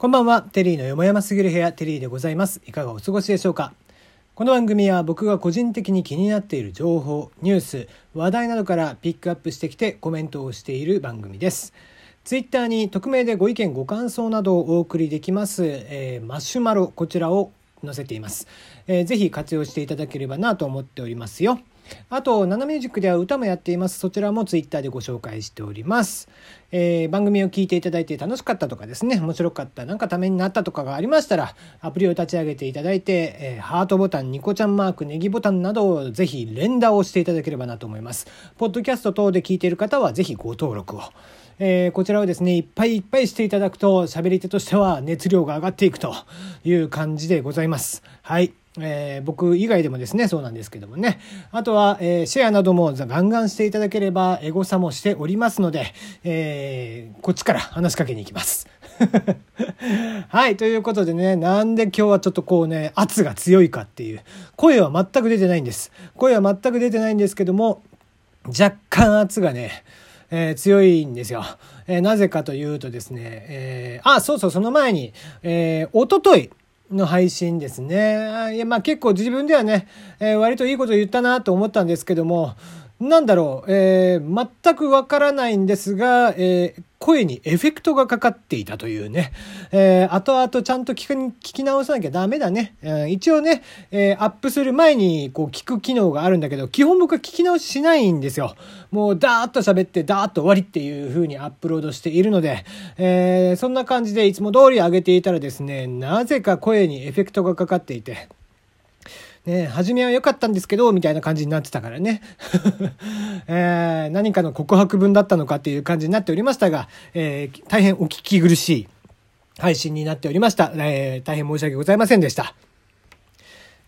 こんばんは、テリーのよもやますぎる部屋、テリーでございます。いかがお過ごしでしょうか？この番組は僕が個人的に気になっている情報、ニュース、話題などからピックアップしてきてコメントをしている番組です。ツイッターに匿名でご意見ご感想などをお送りできます、えー、マシュマロ、こちらを載せています、えー、ぜひ活用していただければなと思っておりますよ。あと、ナナミュージックでは歌もやっています。そちらもツイッターでご紹介しております。えー、番組を聞いていただいて楽しかったとかですね、面白かった、なんかためになったとかがありましたら、アプリを立ち上げていただいて、えー、ハートボタン、ニコちゃんマーク、ネギボタンなどをぜひ連打をしていただければなと思います。ポッドキャスト等で聞いている方はぜひご登録を。えー、こちらをですね、いっぱいいっぱいしていただくと、喋り手としては熱量が上がっていくという感じでございます。はい。えー、僕以外でもですね、そうなんですけどもね。あとは、えー、シェアなどもガンガンしていただければ、エゴサもしておりますので、えー、こっちから話しかけに行きます。はい、ということでね、なんで今日はちょっとこうね、圧が強いかっていう、声は全く出てないんです。声は全く出てないんですけども、若干圧がね、えー、強いんですよ。えー、なぜかというとですね、えー、あ、そうそう、その前に、えー、おととい、の配信ですね。いや、まあ結構自分ではね、えー、割といいこと言ったなと思ったんですけども、なんだろう、えー、全くわからないんですが、えー、声にエフェクトがかかっていたというね、えー、後々ちゃんと聞き聞き直さなきゃダメだね。うん、一応ね、えー、アップする前にこう聞く機能があるんだけど、基本僕は聞き直ししないんですよ。もうダーッと喋ってダーッと終わりっていう風にアップロードしているので、えー、そんな感じでいつも通り上げていたらですね、なぜか声にエフェクトがかかっていて、ね、初めは良かったんですけど、みたいな感じになってたからね。えー、何かの告白文だったのかっていう感じになっておりましたが、えー、大変お聞き苦しい配信になっておりました。えー、大変申し訳ございませんでした。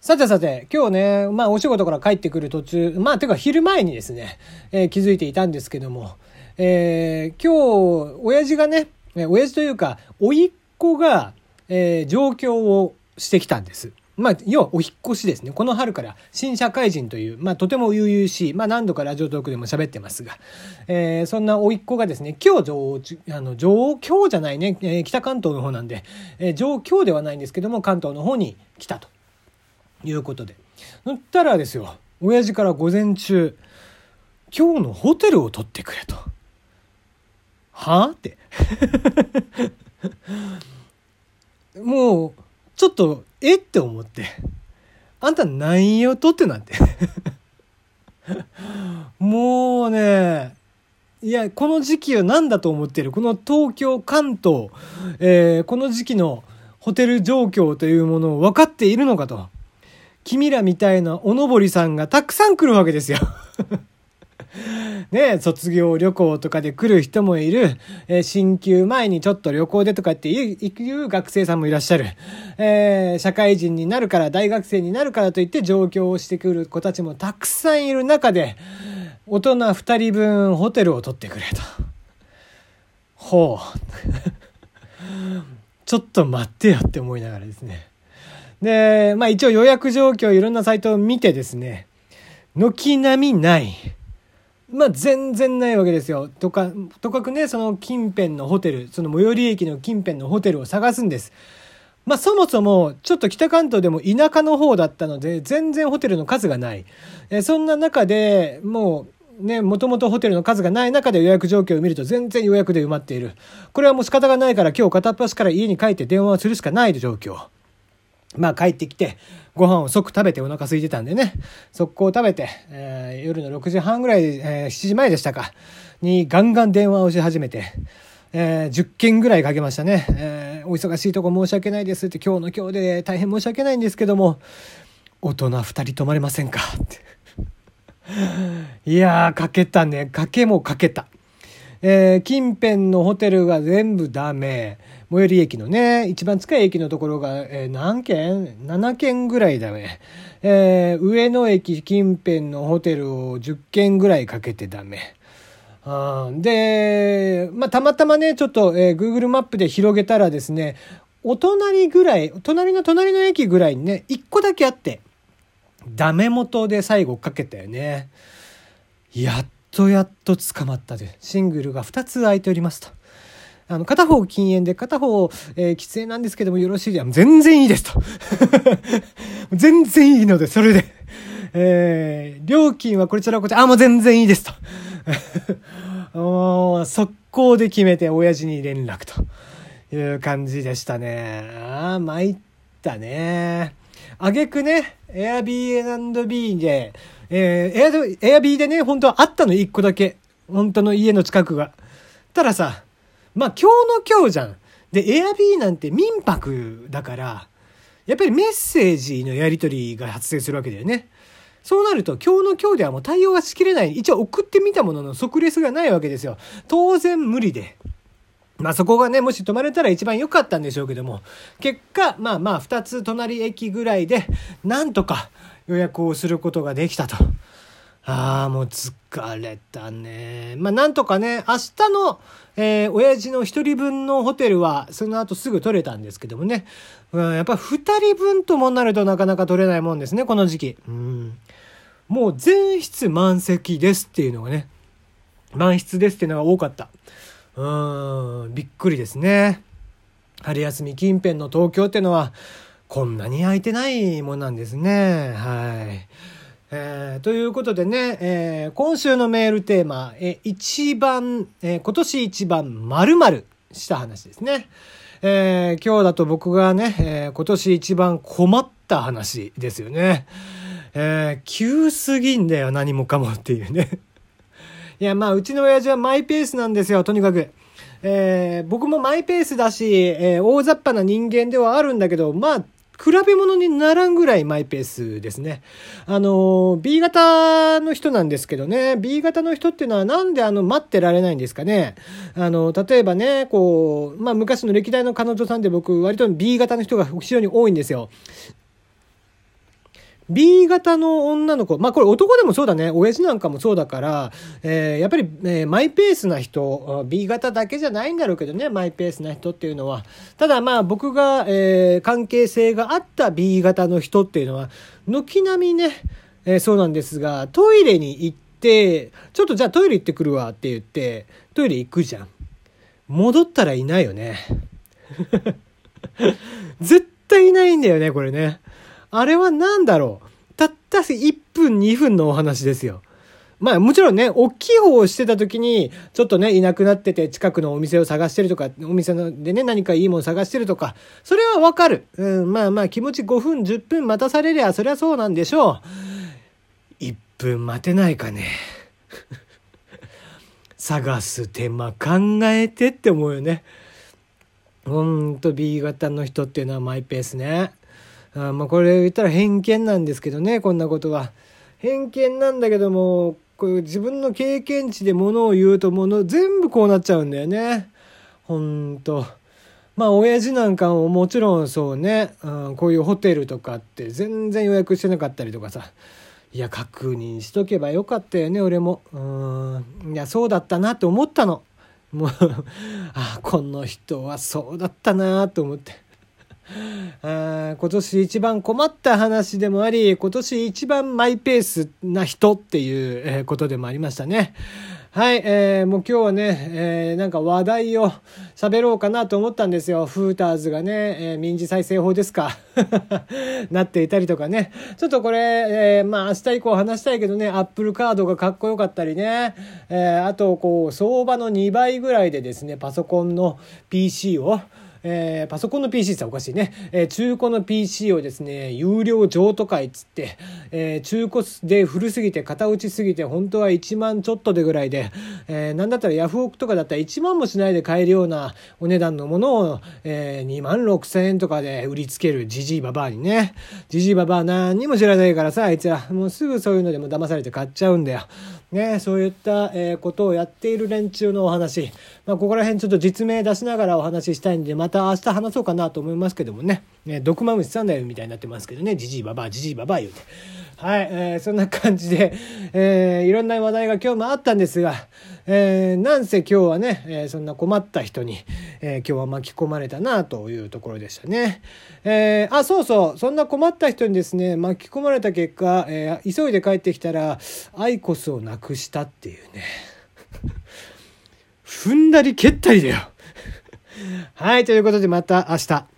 さてさて、今日ね、まあお仕事から帰ってくる途中、まあてか昼前にですね、えー、気づいていたんですけども、えー、今日、親父がね、親父というか、甥っ子が、えー、上京をしてきたんです。まあ、要はお引越しですね。この春から新社会人という、まあ、とても悠々しい、まあ、何度かラジオトークでも喋ってますが、えー、そんな甥っ子がですね、今日上、あの、上京じゃないね、えー、北関東の方なんで、えー、上京ではないんですけども、関東の方に来たということで。そったらですよ、親父から午前中、今日のホテルを取ってくれと。はあって。もう、ちょっと、え？って思って。あんた何を撮ってなんて もうね、いや、この時期は何だと思ってる？この東京、関東、えー、この時期のホテル状況というものを分かっているのかと。君らみたいなおのぼりさんがたくさん来るわけですよね、卒業旅行とかで来る人もいる、えー、進級前にちょっと旅行でとかっていう学生さんもいらっしゃる。えー、社会人になるから、大学生になるからといって上京をしてくる子たちもたくさんいる中で、大人二人分ホテルを取ってくれと。ほう。ちょっと待ってよって思いながらですね。で、まあ一応予約状況いろんなサイトを見てですね、軒並みない。まあ、全然ないわけですよ。とか、とかくね、その近辺のホテル、その最寄り駅の近辺のホテルを探すんです。まあ、そもそも、ちょっと北関東でも田舎の方だったので、全然ホテルの数がない。えそんな中で、もう、ね、もともとホテルの数がない中で予約状況を見ると全然予約で埋まっている。これはもう仕方がないから今日片っ端から家に帰って電話をするしかない状況。まあ帰ってきて、ご飯を即食べてお腹空いてたんでね、速攻食べて、えー、夜の6時半ぐらい、えー、7時前でしたか、にガンガン電話をし始めて、えー、10件ぐらいかけましたね。えー、お忙しいとこ申し訳ないですって、今日の今日で大変申し訳ないんですけども、大人2人泊まれませんかって。いやー、かけたね。かけもかけた。えー、近辺のホテルが全部ダメ。最寄り駅のね、一番近い駅のところが、えー、何軒 ?7 軒ぐらいだめ。えー、上野駅近辺のホテルを10軒ぐらいかけてダメ。あで、まあ、たまたまね、ちょっと、えー、Google マップで広げたらですね、お隣ぐらい、隣の隣の駅ぐらいにね、1個だけあって、ダメ元で最後かけたよね。やっとやっと捕まったで、シングルが2つ空いておりますと。あの、片方禁煙で片方、えー、喫煙なんですけどもよろしいで全然いいですと。全然いいので、それで。えー、料金はこちらこちら、あ、もう全然いいですと。速攻で決めて親父に連絡という感じでしたね。ああ、参ったね。あげくね、Airbnb で、えー、エアビーでね、本当はあったの1個だけ。本当の家の近くが。たださ、まあ今日の今日じゃん。で、エアビーなんて民泊だから、やっぱりメッセージのやり取りが発生するわけだよね。そうなると今日の今日ではもう対応がしきれない。一応送ってみたものの即レスがないわけですよ。当然無理で。まあそこがね、もし泊まれたら一番良かったんでしょうけども、結果、まあまあ2つ隣駅ぐらいで、なんとか予約をすることができたと。ああ、もう疲れたね。まあなんとかね、明日の、えー、親父の一人分のホテルは、その後すぐ取れたんですけどもね。うん、やっぱ二人分ともなるとなかなか取れないもんですね、この時期。うん。もう全室満席ですっていうのがね、満室ですっていうのが多かった。うん、びっくりですね。春休み近辺の東京ってのは、こんなに空いてないもんなんですね。はい。えー、ということでね、えー、今週のメールテーマ、えー、一番、えー、今年一番〇〇した話ですね。えー、今日だと僕がね、えー、今年一番困った話ですよね。えー、急すぎんだよ、何もかもっていうね。いや、まあ、うちの親父はマイペースなんですよ、とにかく。えー、僕もマイペースだし、えー、大雑把な人間ではあるんだけど、まあ、比べ物にならんぐらいマイペースですね。あの、B 型の人なんですけどね、B 型の人っていうのはなんであの、待ってられないんですかね。あの、例えばね、こう、まあ昔の歴代の彼女さんで僕割と B 型の人が非常に多いんですよ。B 型の女の子、まあこれ男でもそうだね、親父なんかもそうだから、えー、やっぱり、えー、マイペースな人、B 型だけじゃないんだろうけどね、マイペースな人っていうのは。ただまあ僕が、えー、関係性があった B 型の人っていうのは、軒並みね、えー、そうなんですが、トイレに行って、ちょっとじゃあトイレ行ってくるわって言って、トイレ行くじゃん。戻ったらいないよね。絶対いないんだよね、これね。あれは何だろうたった1分2分のお話ですよ。まあもちろんね、大きい方をしてた時に、ちょっとね、いなくなってて近くのお店を探してるとか、お店でね、何かいいもの探してるとか、それはわかる。うん、まあまあ気持ち5分10分待たされりゃ、そりゃそうなんでしょう。1分待てないかね。探す手間考えてって思うよね。ほんと B 型の人っていうのはマイペースね。あまあこれ言ったら偏見なんですけどねこんなことは。偏見なんだけどもこう自分の経験値でものを言うともの全部こうなっちゃうんだよね。ほんと。まあ親父なんかももちろんそうね、うん、こういうホテルとかって全然予約してなかったりとかさ。いや確認しとけばよかったよね俺も。うんいやそうだったなって思ったの。もう あこの人はそうだったなと思って。あ今年一番困った話でもあり、今年一番マイペースな人っていうことでもありましたね。はい、えー、もう今日はね、えー、なんか話題を喋ろうかなと思ったんですよ。フーターズがね、えー、民事再生法ですか。なっていたりとかね。ちょっとこれ、えー、まあ明日以降話したいけどね、アップルカードがかっこよかったりね、えー、あとこう、相場の2倍ぐらいでですね、パソコンの PC を、えー、パソコンの PC っておかしいね、えー、中古の PC をですね、有料譲渡会っつって、えー、中古で古すぎて、型打ちすぎて、本当は1万ちょっとでぐらいで、えー、なんだったらヤフオクとかだったら1万もしないで買えるようなお値段のものを、えー、2万6千円とかで売りつけるジジイババアにね、ジジイババア何にも知らないからさ、あいつら、もうすぐそういうのでも騙されて買っちゃうんだよ。ね、そういった、えー、ことをやっている連中のお話、まあ、ここら辺ちょっと実名出しながらお話ししたいんで、またた明日話そうかなと思いますけどもね、ね毒まむしさんだよみたいになってますけどね、じじいばばあ、じじいばばあ言うて。はい、えー、そんな感じで、えー、いろんな話題が今日もあったんですが、えー、なんせ今日はね、えー、そんな困った人に、えー、今日は巻き込まれたなというところでしたね。えー、あ、そうそう、そんな困った人にですね、巻き込まれた結果、えー、急いで帰ってきたら、アイコスをなくしたっていうね。踏んだり蹴ったりだよ。はい、ということでまた明日。